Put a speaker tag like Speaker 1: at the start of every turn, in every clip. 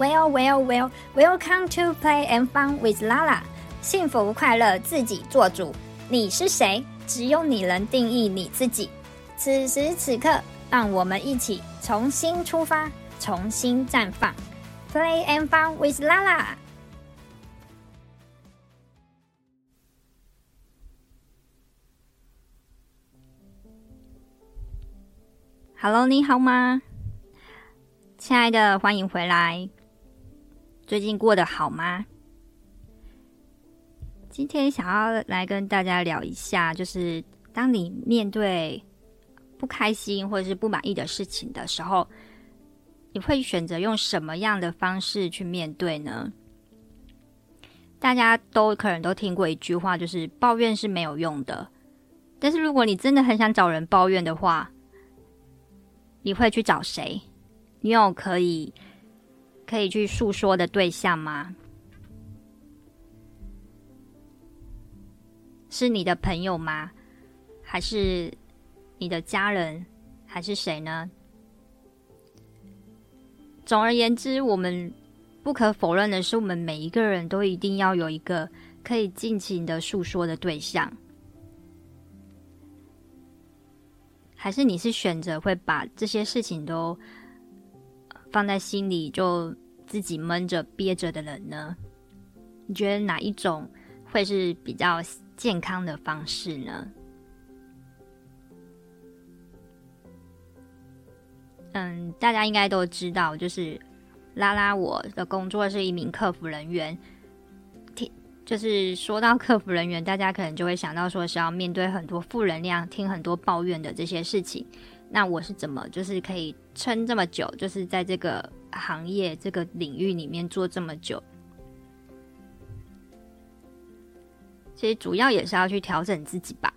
Speaker 1: Well, well, well, welcome to play and fun with Lala。幸福快乐自己做主。你是谁？只有你能定义你自己。此时此刻，让我们一起重新出发，重新绽放。Play and fun with Lala。Hello，你好吗？亲爱的，欢迎回来。最近过得好吗？今天想要来跟大家聊一下，就是当你面对不开心或者是不满意的事情的时候，你会选择用什么样的方式去面对呢？大家都可能都听过一句话，就是抱怨是没有用的。但是如果你真的很想找人抱怨的话，你会去找谁？你有可以可以去诉说的对象吗？是你的朋友吗？还是你的家人？还是谁呢？总而言之，我们不可否认的是，我们每一个人都一定要有一个可以尽情的诉说的对象。还是你是选择会把这些事情都放在心里，就自己闷着憋着的人呢？你觉得哪一种会是比较健康的方式呢？嗯，大家应该都知道，就是拉拉我的工作是一名客服人员。听，就是说到客服人员，大家可能就会想到说是要面对很多负能量、听很多抱怨的这些事情。那我是怎么就是可以撑这么久，就是在这个行业这个领域里面做这么久？其实主要也是要去调整自己吧。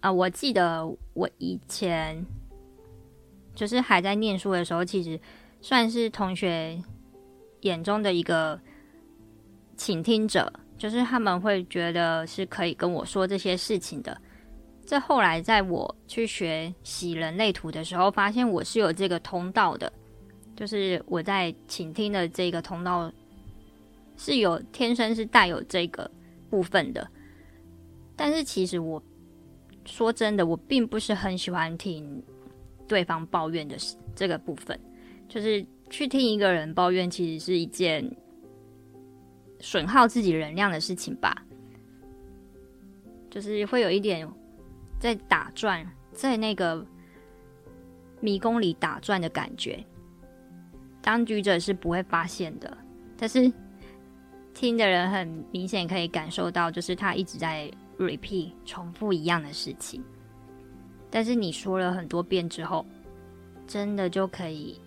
Speaker 1: 啊、我记得我以前就是还在念书的时候，其实算是同学眼中的一个倾听者，就是他们会觉得是可以跟我说这些事情的。这后来在我去学洗人类图的时候，发现我是有这个通道的，就是我在倾听的这个通道是有天生是带有这个部分的。但是其实我说真的，我并不是很喜欢听对方抱怨的这个部分，就是去听一个人抱怨，其实是一件损耗自己能量的事情吧，就是会有一点。在打转，在那个迷宫里打转的感觉，当局者是不会发现的，但是听的人很明显可以感受到，就是他一直在 repeat 重复一样的事情。但是你说了很多遍之后，真的就可以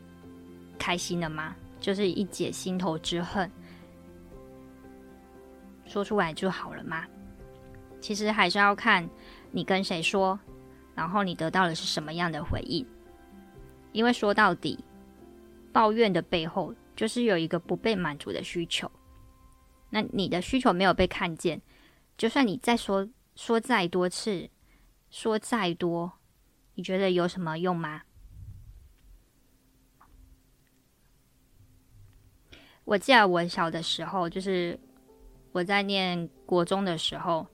Speaker 1: 开心了吗？就是一解心头之恨，说出来就好了吗？其实还是要看。你跟谁说，然后你得到的是什么样的回应？因为说到底，抱怨的背后就是有一个不被满足的需求。那你的需求没有被看见，就算你再说说再多次，说再多，你觉得有什么用吗？我记得我小的时候，就是我在念国中的时候。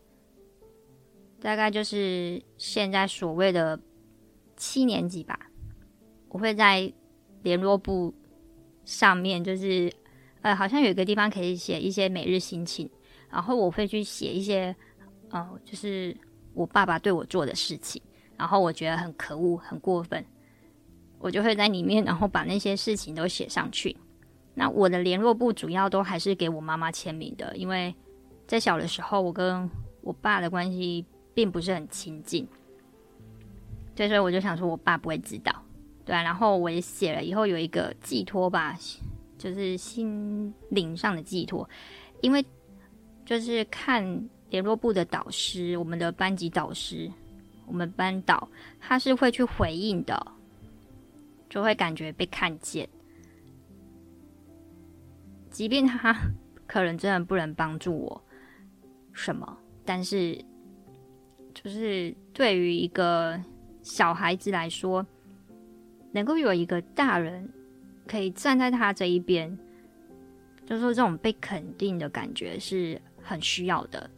Speaker 1: 大概就是现在所谓的七年级吧，我会在联络簿上面，就是呃，好像有一个地方可以写一些每日心情，然后我会去写一些，呃，就是我爸爸对我做的事情，然后我觉得很可恶、很过分，我就会在里面，然后把那些事情都写上去。那我的联络簿主要都还是给我妈妈签名的，因为在小的时候，我跟我爸的关系。并不是很亲近，所以我就想说，我爸不会知道，对，然后我也写了以后有一个寄托吧，就是心灵上的寄托，因为就是看联络部的导师，我们的班级导师，我们班导他是会去回应的，就会感觉被看见，即便他可能真的不能帮助我什么，但是。就是对于一个小孩子来说，能够有一个大人可以站在他这一边，就是说这种被肯定的感觉是很需要的。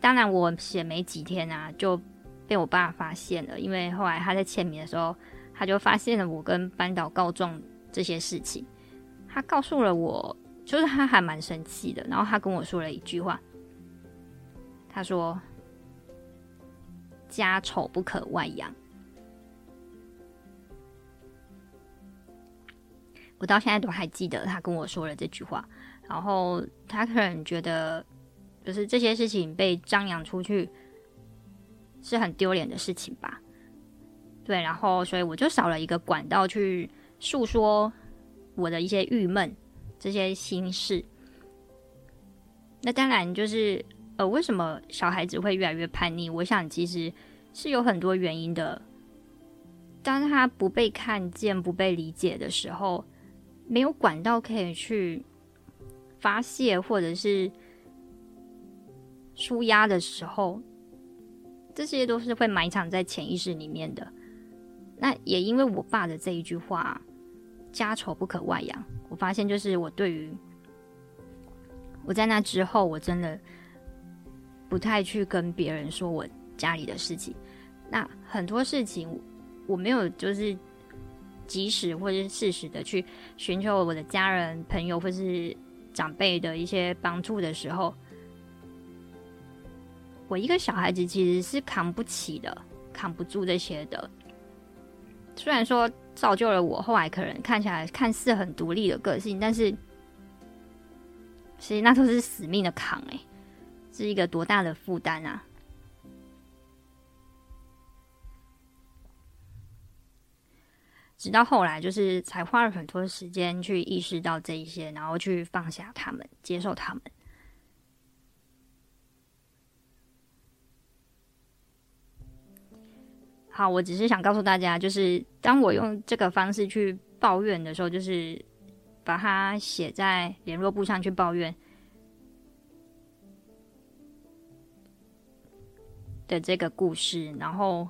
Speaker 1: 当然，我写没几天啊，就被我爸发现了，因为后来他在签名的时候，他就发现了我跟班导告状这些事情，他告诉了我，就是他还蛮生气的，然后他跟我说了一句话，他说：“家丑不可外扬。”我到现在都还记得他跟我说了这句话，然后他可能觉得，就是这些事情被张扬出去是很丢脸的事情吧。对，然后所以我就少了一个管道去诉说我的一些郁闷、这些心事。那当然就是，呃，为什么小孩子会越来越叛逆？我想其实是有很多原因的。当他不被看见、不被理解的时候。没有管道可以去发泄或者是舒压的时候，这些都是会埋藏在潜意识里面的。那也因为我爸的这一句话“家丑不可外扬”，我发现就是我对于我在那之后，我真的不太去跟别人说我家里的事情。那很多事情我没有就是。及时或者是适时的去寻求我的家人、朋友或是长辈的一些帮助的时候，我一个小孩子其实是扛不起的，扛不住这些的。虽然说造就了我后来可能看起来看似很独立的个性，但是其实那都是死命的扛，欸，诶，是一个多大的负担啊！直到后来，就是才花了很多时间去意识到这一些，然后去放下他们，接受他们。好，我只是想告诉大家，就是当我用这个方式去抱怨的时候，就是把它写在联络簿上去抱怨的这个故事，然后。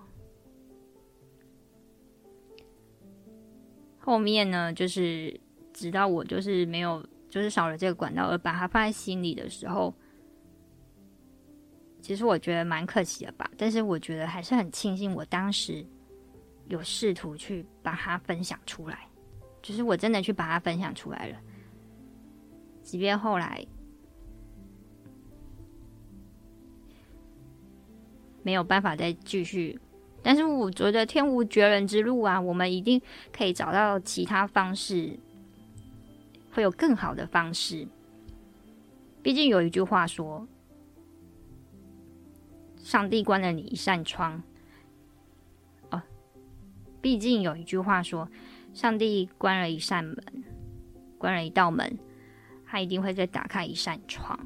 Speaker 1: 后面呢，就是直到我就是没有，就是少了这个管道，而把它放在心里的时候，其实我觉得蛮可惜的吧。但是我觉得还是很庆幸，我当时有试图去把它分享出来，就是我真的去把它分享出来了，即便后来没有办法再继续。但是我觉得天无绝人之路啊，我们一定可以找到其他方式，会有更好的方式。毕竟有一句话说：“上帝关了你一扇窗。”哦，毕竟有一句话说：“上帝关了一扇门，关了一道门，他一定会再打开一扇窗。”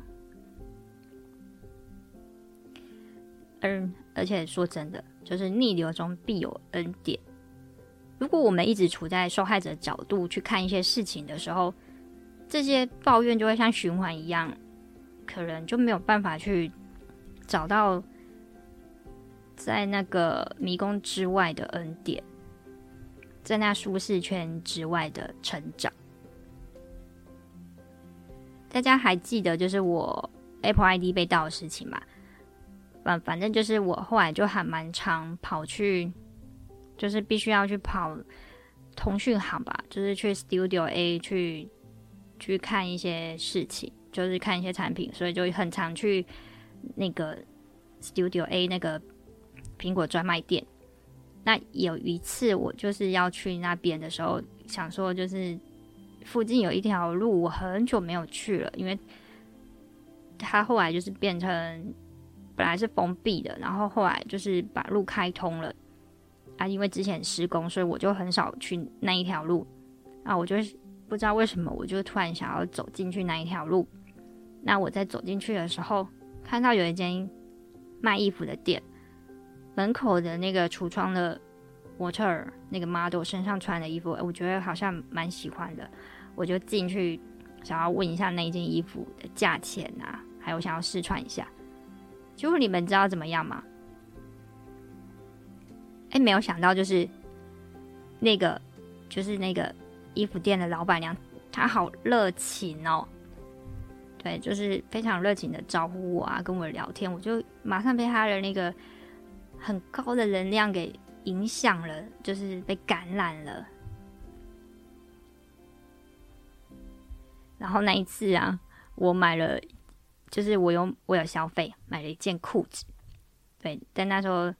Speaker 1: 而而且说真的。就是逆流中必有恩典。如果我们一直处在受害者角度去看一些事情的时候，这些抱怨就会像循环一样，可能就没有办法去找到在那个迷宫之外的恩典，在那舒适圈之外的成长。大家还记得就是我 Apple ID 被盗的事情吗？反反正就是我后来就还蛮常跑去，就是必须要去跑通讯行吧，就是去 Studio A 去去看一些事情，就是看一些产品，所以就很常去那个 Studio A 那个苹果专卖店。那有一次我就是要去那边的时候，想说就是附近有一条路我很久没有去了，因为它后来就是变成。本来是封闭的，然后后来就是把路开通了啊，因为之前施工，所以我就很少去那一条路啊。我就是不知道为什么，我就突然想要走进去那一条路。那我在走进去的时候，看到有一间卖衣服的店，门口的那个橱窗的模特儿那个 model 身上穿的衣服，我觉得好像蛮喜欢的，我就进去想要问一下那一件衣服的价钱啊，还有想要试穿一下。结果你们知道怎么样吗？哎，没有想到，就是那个，就是那个衣服店的老板娘，她好热情哦。对，就是非常热情的招呼我啊，跟我聊天，我就马上被她的那个很高的能量给影响了，就是被感染了。然后那一次啊，我买了，就是我有我有消费，买了一件裤子。对，但那时候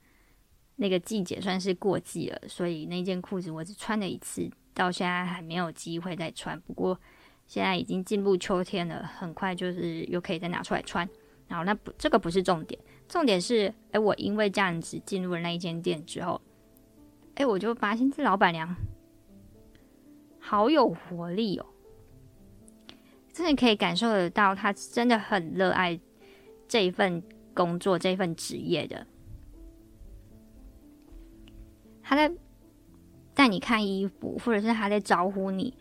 Speaker 1: 那个季节算是过季了，所以那件裤子我只穿了一次，到现在还没有机会再穿。不过现在已经进入秋天了，很快就是又可以再拿出来穿。然后那不，这个不是重点，重点是，哎，我因为这样子进入了那一间店之后，哎，我就发现这老板娘好有活力哦。真的可以感受得到，他真的很热爱这一份工作、这份职业的。他在带你看衣服，或者是他在招呼你，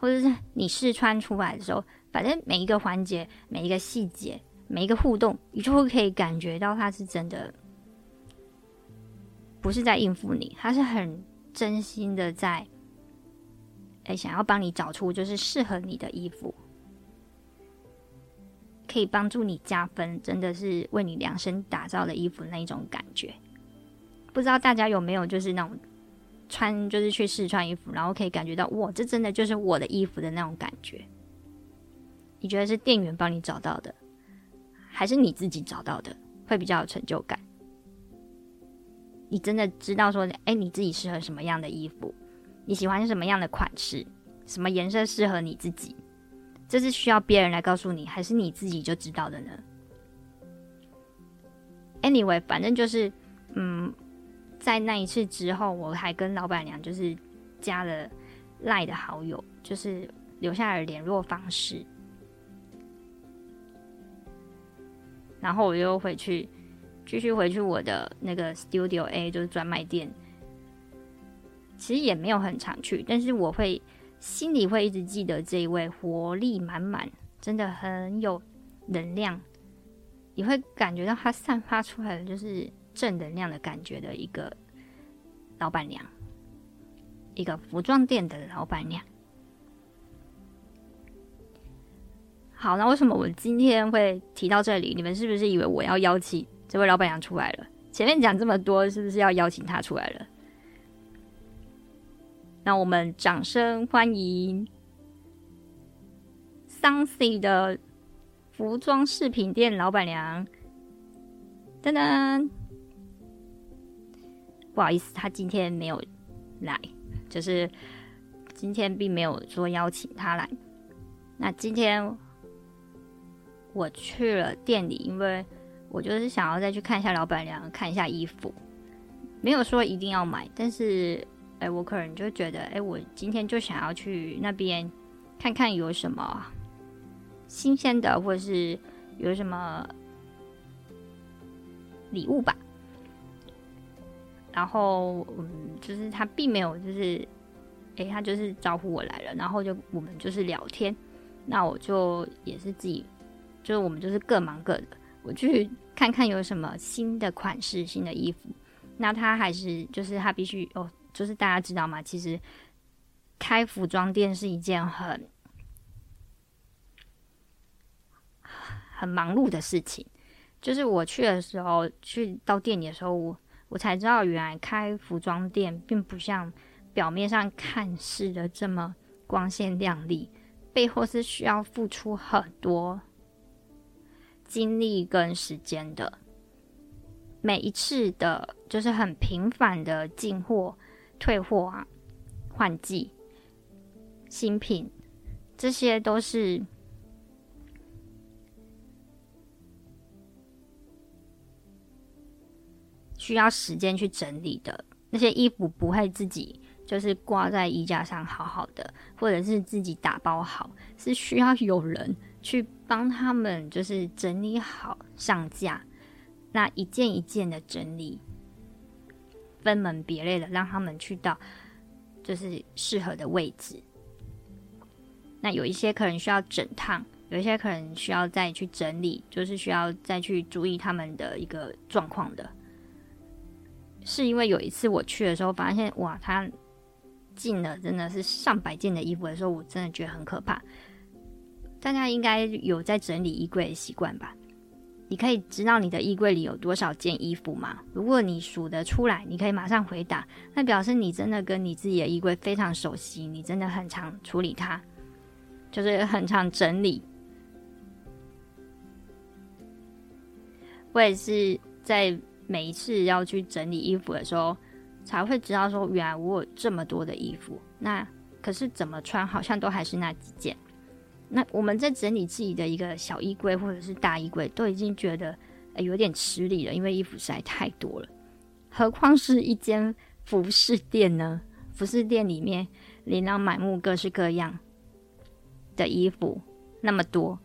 Speaker 1: 或者是你试穿出来的时候，反正每一个环节、每一个细节、每一个互动，你就会可以感觉到他是真的，不是在应付你，他是很真心的在，哎，想要帮你找出就是适合你的衣服。可以帮助你加分，真的是为你量身打造的衣服那一种感觉。不知道大家有没有就是那种穿，就是去试穿衣服，然后可以感觉到哇，这真的就是我的衣服的那种感觉。你觉得是店员帮你找到的，还是你自己找到的，会比较有成就感？你真的知道说，哎，你自己适合什么样的衣服？你喜欢什么样的款式？什么颜色适合你自己？这是需要别人来告诉你，还是你自己就知道的呢？Anyway，反正就是，嗯，在那一次之后，我还跟老板娘就是加了赖的好友，就是留下了联络方式。然后我又回去，继续回去我的那个 Studio A，就是专卖店。其实也没有很常去，但是我会。心里会一直记得这一位活力满满，真的很有能量，你会感觉到他散发出来的就是正能量的感觉的一个老板娘，一个服装店的老板娘。好，那为什么我今天会提到这里？你们是不是以为我要邀请这位老板娘出来了？前面讲这么多，是不是要邀请她出来了？那我们掌声欢迎 Suncy 的服装饰品店老板娘。噔噔，不好意思，她今天没有来，就是今天并没有说邀请她来。那今天我去了店里，因为我就是想要再去看一下老板娘，看一下衣服，没有说一定要买，但是。哎，我可能就觉得，哎，我今天就想要去那边看看有什么新鲜的，或者是有什么礼物吧。然后，嗯，就是他并没有，就是，哎，他就是招呼我来了，然后就我们就是聊天。那我就也是自己，就是我们就是各忙各的，我去看看有什么新的款式、新的衣服。那他还是，就是他必须哦。就是大家知道吗？其实开服装店是一件很很忙碌的事情。就是我去的时候，去到店里的时候，我我才知道，原来开服装店并不像表面上看似的这么光鲜亮丽，背后是需要付出很多精力跟时间的。每一次的，就是很频繁的进货。退货啊，换季、新品，这些都是需要时间去整理的。那些衣服不会自己就是挂在衣架上好好的，或者是自己打包好，是需要有人去帮他们，就是整理好上架，那一件一件的整理。分门别类的，让他们去到就是适合的位置。那有一些可能需要整烫，有一些可能需要再去整理，就是需要再去注意他们的一个状况的。是因为有一次我去的时候，发现哇，他进了真的是上百件的衣服的时候，我真的觉得很可怕。大家应该有在整理衣柜的习惯吧？你可以知道你的衣柜里有多少件衣服吗？如果你数得出来，你可以马上回答，那表示你真的跟你自己的衣柜非常熟悉，你真的很常处理它，就是很常整理。我也是在每一次要去整理衣服的时候，才会知道说，原来我有这么多的衣服，那可是怎么穿，好像都还是那几件。那我们在整理自己的一个小衣柜或者是大衣柜，都已经觉得有点吃力了，因为衣服实在太多了。何况是一间服饰店呢？服饰店里面琳琅满目、各式各样的衣服那么多，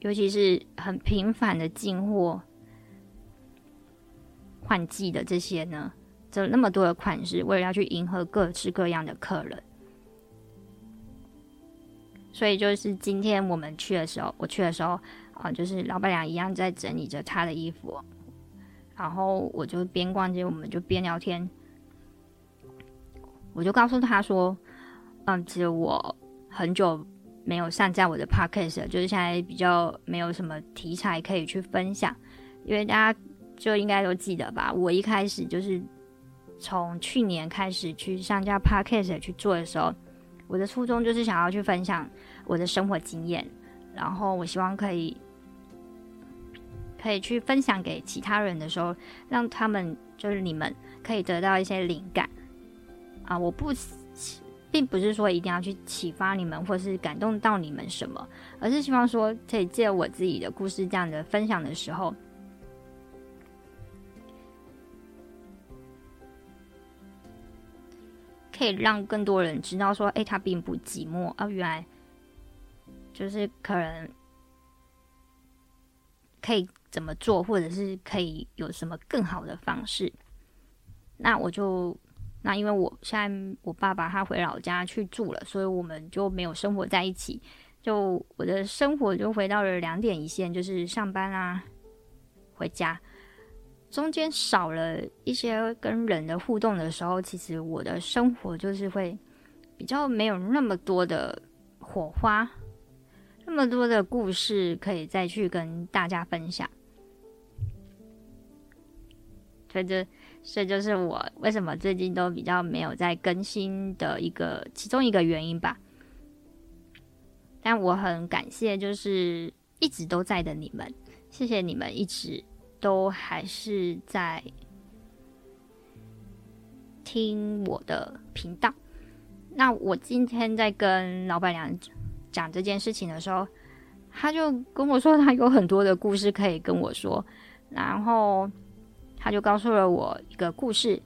Speaker 1: 尤其是很频繁的进货、换季的这些呢，这那么多的款式，为了要去迎合各式各样的客人。所以就是今天我们去的时候，我去的时候啊，就是老板娘一样在整理着她的衣服，然后我就边逛街，我们就边聊天。我就告诉她说，嗯，其实我很久没有上架我的 podcast 了，就是现在比较没有什么题材可以去分享，因为大家就应该都记得吧，我一开始就是从去年开始去上架 podcast 去做的时候。我的初衷就是想要去分享我的生活经验，然后我希望可以可以去分享给其他人的时候，让他们就是你们可以得到一些灵感啊！我不并不是说一定要去启发你们，或是感动到你们什么，而是希望说可以借我自己的故事这样的分享的时候。可以让更多人知道，说，哎，他并不寂寞啊！原来就是可能可以怎么做，或者是可以有什么更好的方式。那我就那因为我现在我爸爸他回老家去住了，所以我们就没有生活在一起。就我的生活就回到了两点一线，就是上班啊，回家。中间少了一些跟人的互动的时候，其实我的生活就是会比较没有那么多的火花，那么多的故事可以再去跟大家分享。所以这，这就是我为什么最近都比较没有在更新的一个其中一个原因吧。但我很感谢，就是一直都在的你们，谢谢你们一直。都还是在听我的频道。那我今天在跟老板娘讲这件事情的时候，他就跟我说他有很多的故事可以跟我说，然后他就告诉了我一个故事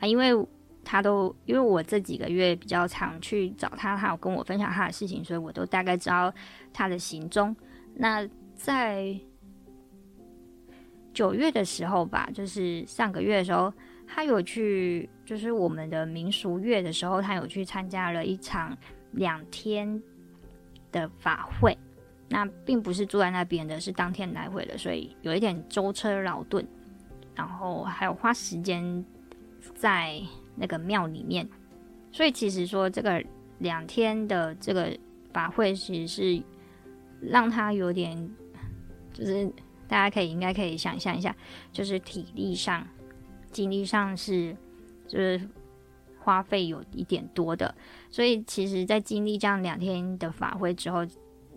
Speaker 1: 啊，因为他都因为我这几个月比较常去找他，他有跟我分享他的事情，所以我都大概知道他的行踪。那在九月的时候吧，就是上个月的时候，他有去，就是我们的民俗月的时候，他有去参加了一场两天的法会。那并不是住在那边的，是当天来回的，所以有一点舟车劳顿，然后还有花时间在那个庙里面。所以其实说这个两天的这个法会，其实是。让他有点，就是大家可以应该可以想象一下，就是体力上、精力上是就是花费有一点多的，所以其实，在经历这样两天的法会之后，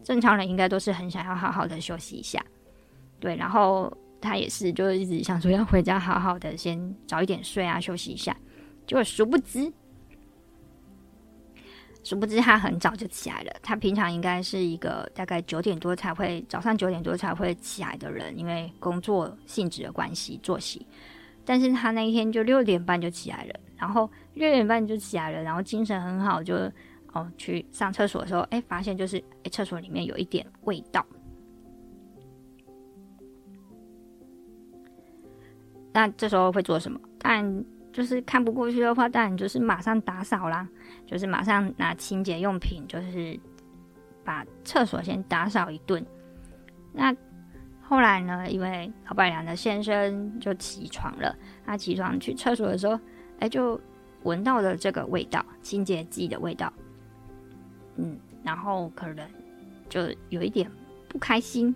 Speaker 1: 正常人应该都是很想要好好的休息一下，对，然后他也是就一直想说要回家好好的先早一点睡啊，休息一下，结果殊不知。殊不知他很早就起来了。他平常应该是一个大概九点多才会，早上九点多才会起来的人，因为工作性质的关系作息。但是他那一天就六点半就起来了，然后六点半就起来了，然后精神很好就，哦去上厕所的时候，哎，发现就是哎厕所里面有一点味道。那这时候会做什么？但就是看不过去的话，当然就是马上打扫啦，就是马上拿清洁用品，就是把厕所先打扫一顿。那后来呢，因为老板娘的先生就起床了，他起床去厕所的时候，哎，就闻到了这个味道，清洁剂的味道。嗯，然后可能就有一点不开心，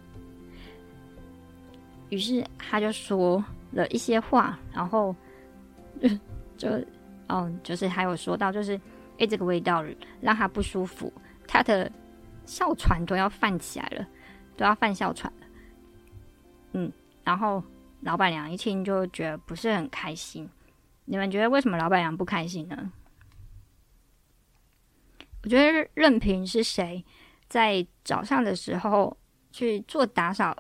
Speaker 1: 于是他就说了一些话，然后 就嗯，就是还有说到，就是哎，这个味道让他不舒服，他的哮喘都要犯起来了，都要犯哮喘了。嗯，然后老板娘一听就觉得不是很开心。你们觉得为什么老板娘不开心呢？我觉得任凭是谁在早上的时候去做打扫，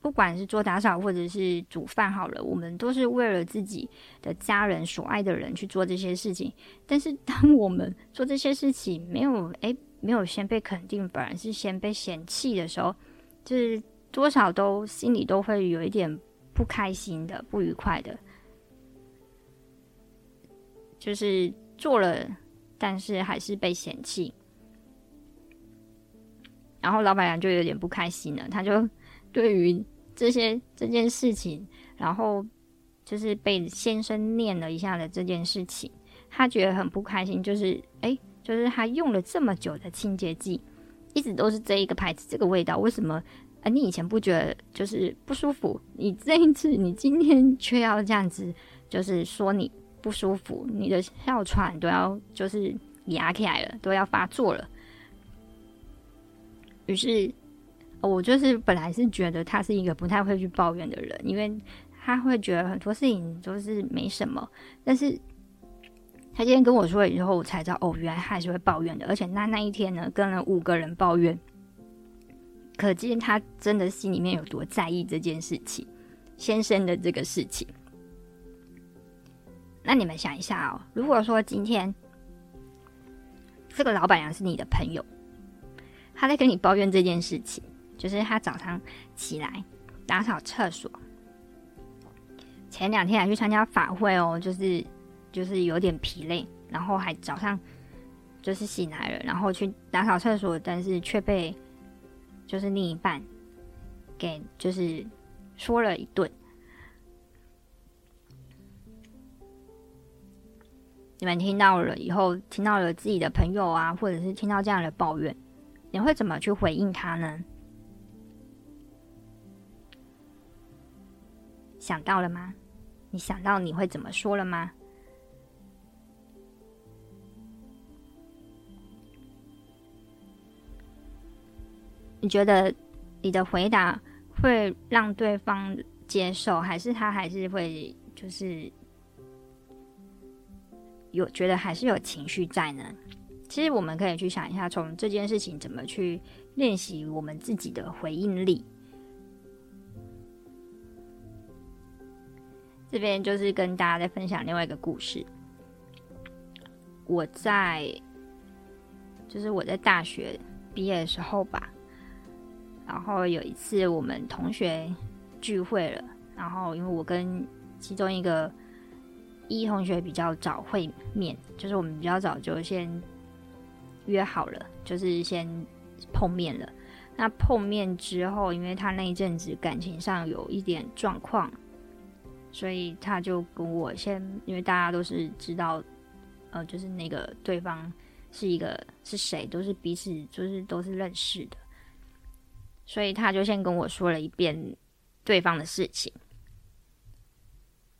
Speaker 1: 不管是做打扫或者是煮饭好了，我们都是为了自己的家人所爱的人去做这些事情。但是当我们做这些事情没有诶，没有先被肯定，反而是先被嫌弃的时候，就是。多少都心里都会有一点不开心的、不愉快的，就是做了，但是还是被嫌弃，然后老板娘就有点不开心了。他就对于这些这件事情，然后就是被先生念了一下的这件事情，他觉得很不开心。就是哎，就是他用了这么久的清洁剂，一直都是这一个牌子、这个味道，为什么？啊，你以前不觉得就是不舒服？你这一次，你今天却要这样子，就是说你不舒服，你的哮喘都要就是压起来了，都要发作了。于是，我就是本来是觉得他是一个不太会去抱怨的人，因为他会觉得很多事情都是没什么。但是他今天跟我说了以后，我才知道哦，原来他还是会抱怨的。而且那那一天呢，跟了五个人抱怨。可见他真的心里面有多在意这件事情，先生的这个事情。那你们想一下哦，如果说今天这个老板娘是你的朋友，他在跟你抱怨这件事情，就是他早上起来打扫厕所，前两天还去参加法会哦，就是就是有点疲累，然后还早上就是醒来了，然后去打扫厕所，但是却被。就是另一半给就是说了一顿，你们听到了以后，听到了自己的朋友啊，或者是听到这样的抱怨，你会怎么去回应他呢？想到了吗？你想到你会怎么说了吗？你觉得你的回答会让对方接受，还是他还是会就是有觉得还是有情绪在呢？其实我们可以去想一下，从这件事情怎么去练习我们自己的回应力。这边就是跟大家在分享另外一个故事。我在就是我在大学毕业的时候吧。然后有一次我们同学聚会了，然后因为我跟其中一个一同学比较早会面，就是我们比较早就先约好了，就是先碰面了。那碰面之后，因为他那一阵子感情上有一点状况，所以他就跟我先，因为大家都是知道，呃，就是那个对方是一个是谁，都是彼此就是都是认识的。所以他就先跟我说了一遍对方的事情，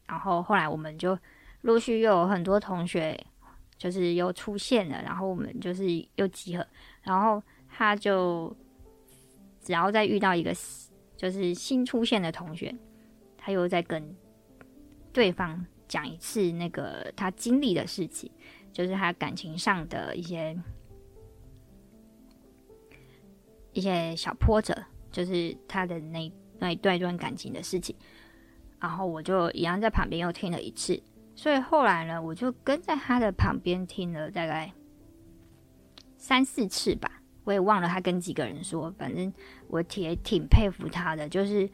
Speaker 1: 然后后来我们就陆续又有很多同学就是又出现了，然后我们就是又集合，然后他就只要再遇到一个就是新出现的同学，他又在跟对方讲一次那个他经历的事情，就是他感情上的一些。一些小波折，就是他的那那一段段感情的事情，然后我就一样在旁边又听了一次，所以后来呢，我就跟在他的旁边听了大概三四次吧，我也忘了他跟几个人说，反正我也挺佩服他的，就是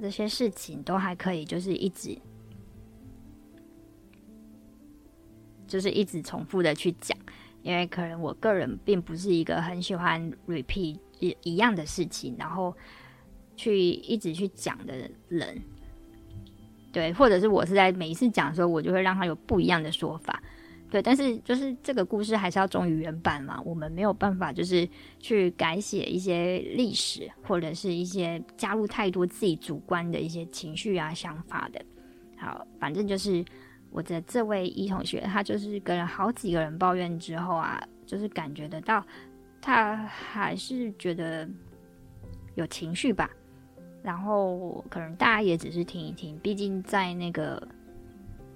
Speaker 1: 这些事情都还可以，就是一直就是一直重复的去讲，因为可能我个人并不是一个很喜欢 repeat。一一样的事情，然后去一直去讲的人，对，或者是我是在每一次讲的时候，我就会让他有不一样的说法。对，但是就是这个故事还是要忠于原版嘛，我们没有办法就是去改写一些历史，或者是一些加入太多自己主观的一些情绪啊、想法的。好，反正就是我的这位一同学，他就是跟了好几个人抱怨之后啊，就是感觉得到他还是觉得有情绪吧，然后可能大家也只是听一听，毕竟在那个。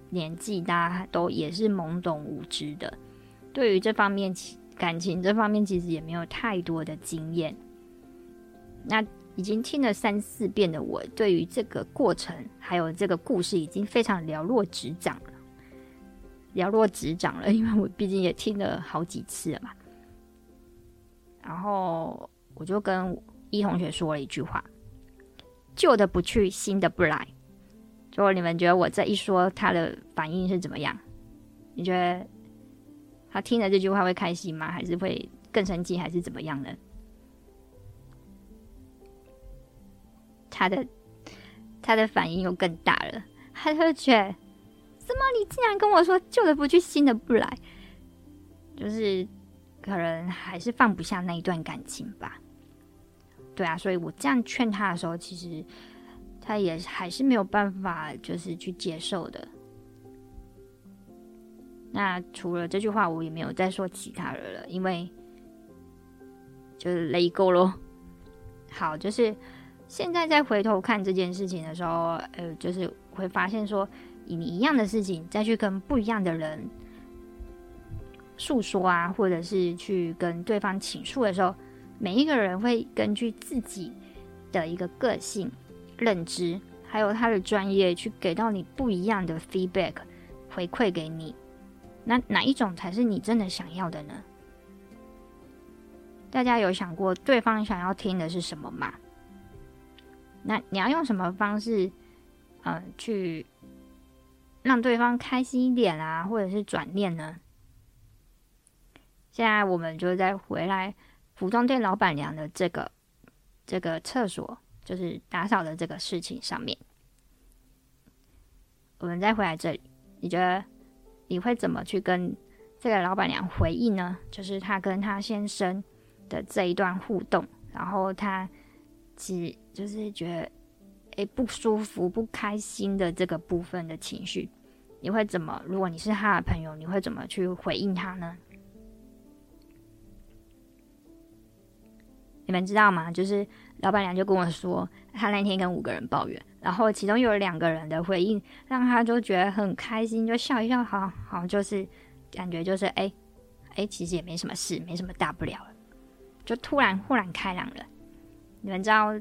Speaker 1: 年纪大家都也是懵懂无知的，对于这方面感情这方面其实也没有太多的经验。那已经听了三四遍的我，对于这个过程还有这个故事已经非常了若指掌了，了若指掌了，因为我毕竟也听了好几次了嘛。然后我就跟一同学说了一句话：“旧的不去，新的不来。”如果你们觉得我这一说，他的反应是怎么样？你觉得他听了这句话会开心吗？还是会更生气？还是怎么样呢？他的他的反应又更大了，他就觉得怎么你竟然跟我说旧的不去，新的不来？就是可能还是放不下那一段感情吧。对啊，所以我这样劝他的时候，其实。他也还是没有办法，就是去接受的。那除了这句话，我也没有再说其他的了，因为就是雷够咯。好，就是现在再回头看这件事情的时候，呃，就是会发现说，以你一样的事情再去跟不一样的人诉说啊，或者是去跟对方倾诉的时候，每一个人会根据自己的一个个性。认知还有他的专业，去给到你不一样的 feedback 回馈给你，那哪一种才是你真的想要的呢？大家有想过对方想要听的是什么吗？那你要用什么方式，呃，去让对方开心一点啊，或者是转念呢？现在我们就再回来服装店老板娘的这个这个厕所。就是打扫的这个事情上面，我们再回来这里，你觉得你会怎么去跟这个老板娘回应呢？就是她跟她先生的这一段互动，然后她其实就是觉得诶不舒服、不开心的这个部分的情绪，你会怎么？如果你是他的朋友，你会怎么去回应他呢？你们知道吗？就是。老板娘就跟我说，她那天跟五个人抱怨，然后其中有两个人的回应让她就觉得很开心，就笑一笑，好好就是感觉就是哎哎，其实也没什么事，没什么大不了了，就突然豁然开朗了。你们知道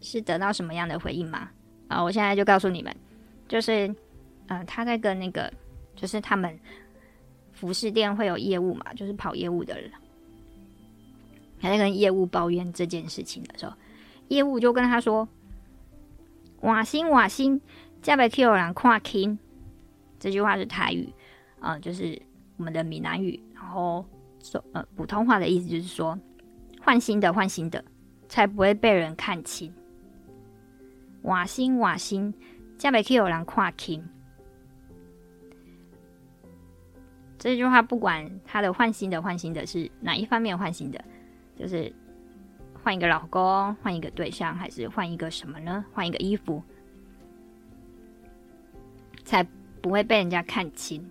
Speaker 1: 是得到什么样的回应吗？啊，我现在就告诉你们，就是嗯、呃，他在跟那个就是他们服饰店会有业务嘛，就是跑业务的人。还在跟业务抱怨这件事情的时候，业务就跟他说：“瓦辛瓦辛，加百 Q 人跨 king。”这句话是台语，啊、就是我们的闽南语。然后说，呃，普通话的意思就是说，换新的，换新的，才不会被人看轻。瓦辛瓦辛，加百 Q 人跨 k。这句话不管他的换新的，换新的是哪一方面换新的。就是换一个老公，换一个对象，还是换一个什么呢？换一个衣服，才不会被人家看清。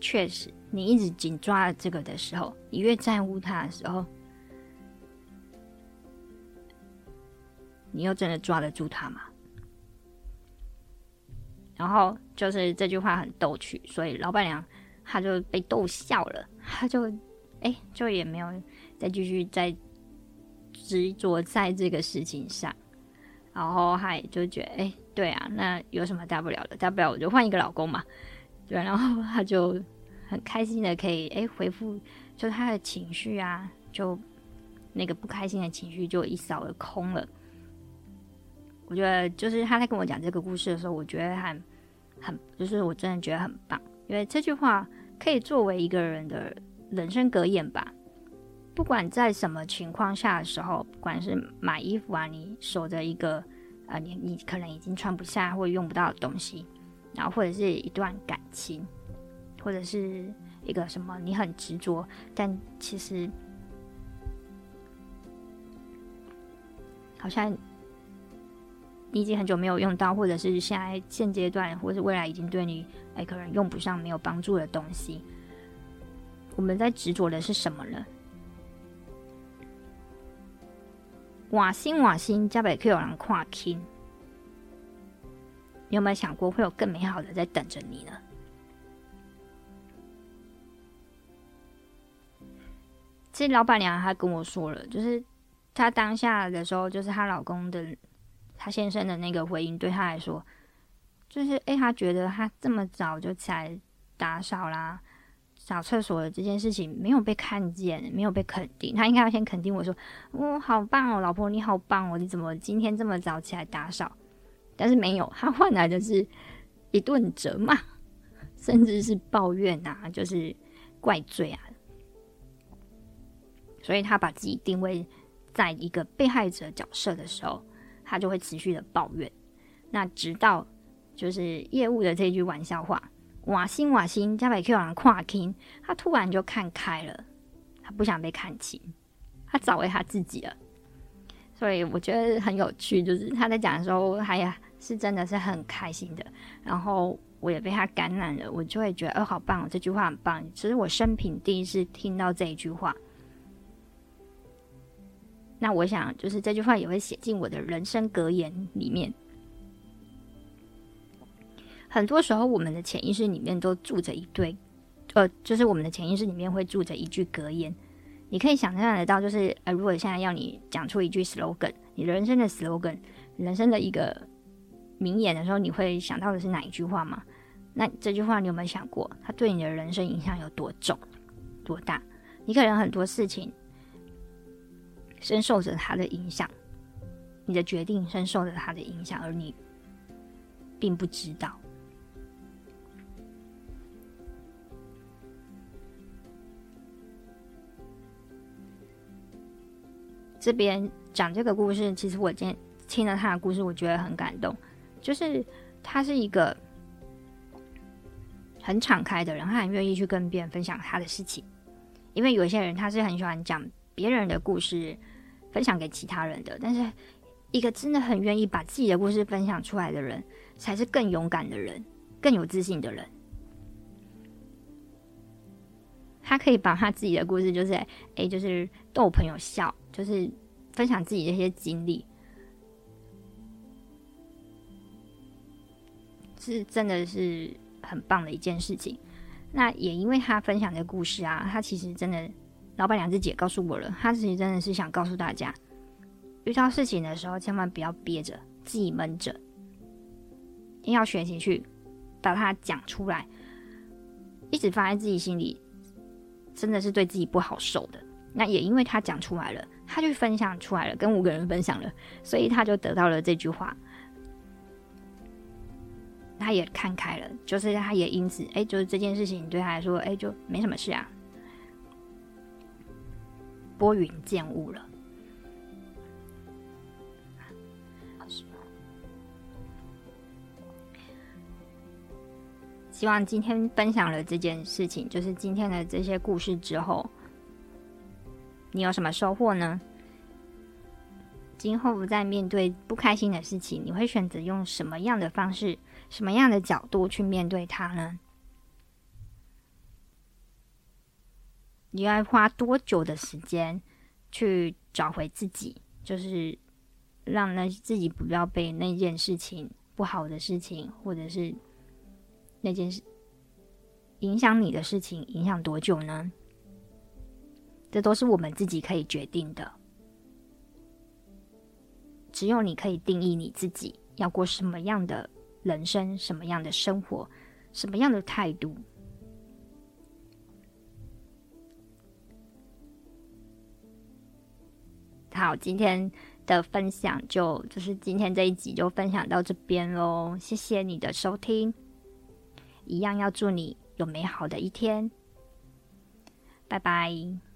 Speaker 1: 确实，你一直紧抓着这个的时候，你越在乎他的时候，你又真的抓得住他吗？然后就是这句话很逗趣，所以老板娘她就被逗笑了，她就。哎，就也没有再继续再执着在这个事情上，然后还就觉得，哎，对啊，那有什么大不了的？大不了我就换一个老公嘛，对。然后他就很开心的可以，哎，回复，就他的情绪啊，就那个不开心的情绪就一扫而空了。我觉得，就是他在跟我讲这个故事的时候，我觉得很很，就是我真的觉得很棒，因为这句话可以作为一个人的。人生格言吧，不管在什么情况下的时候，不管是买衣服啊，你守着一个呃，你你可能已经穿不下或用不到的东西，然后或者是一段感情，或者是一个什么你很执着，但其实好像你已经很久没有用到，或者是现在现阶段，或者是未来已经对你哎可能用不上、没有帮助的东西，我们在执着的是什么呢？瓦心瓦心，加百克有人跨听。你有没有想过，会有更美好的在等着你呢？其实老板娘她跟我说了，就是她当下的时候，就是她老公的，她先生的那个回应，对他来说，就是哎，他觉得他这么早就起来打扫啦。扫厕所的这件事情没有被看见，没有被肯定。他应该要先肯定我说：“哦，好棒哦，老婆你好棒哦，你怎么今天这么早起来打扫？”但是没有，他换来的是一顿责骂，甚至是抱怨啊，就是怪罪啊。所以他把自己定位在一个被害者角色的时候，他就会持续的抱怨。那直到就是业务的这句玩笑话。瓦心瓦心，加百 Q 人跨 king”，，他突然就看开了，他不想被看清，他找回他自己了。所以我觉得很有趣，就是他在讲的时候，哎呀，是真的是很开心的。然后我也被他感染了，我就会觉得，哦，好棒，这句话很棒。其实我生平第一次听到这一句话，那我想，就是这句话也会写进我的人生格言里面。很多时候，我们的潜意识里面都住着一堆，呃，就是我们的潜意识里面会住着一句格言。你可以想象得到，就是呃，如果现在要你讲出一句 slogan，你人生的 slogan，人生的一个名言的时候，你会想到的是哪一句话吗？那这句话你有没有想过，它对你的人生影响有多重、多大？你可能很多事情深受着他的影响，你的决定深受着他的影响，而你并不知道。这边讲这个故事，其实我今天听了他的故事，我觉得很感动。就是他是一个很敞开的人，他很愿意去跟别人分享他的事情。因为有些人他是很喜欢讲别人的故事，分享给其他人的。但是一个真的很愿意把自己的故事分享出来的人，才是更勇敢的人，更有自信的人。他可以把他自己的故事，就是哎，就是逗朋友笑。就是分享自己的一些经历，是真的是很棒的一件事情。那也因为他分享的故事啊，他其实真的，老板娘自己也告诉我了，他其实真的是想告诉大家，遇到事情的时候，千万不要憋着，自己闷着，要学习去把它讲出来，一直放在自己心里，真的是对自己不好受的。那也因为他讲出来了。他就分享出来了，跟五个人分享了，所以他就得到了这句话。他也看开了，就是他也因此，哎、就是这件事情对他来说，哎、就没什么事啊，拨云见雾了。希望今天分享了这件事情，就是今天的这些故事之后。你有什么收获呢？今后不再面对不开心的事情，你会选择用什么样的方式、什么样的角度去面对它呢？你要花多久的时间去找回自己？就是让那自己不要被那件事情、不好的事情，或者是那件事影响你的事情，影响多久呢？这都是我们自己可以决定的。只有你可以定义你自己要过什么样的人生，什么样的生活，什么样的态度。好，今天的分享就就是今天这一集就分享到这边喽。谢谢你的收听，一样要祝你有美好的一天。拜拜。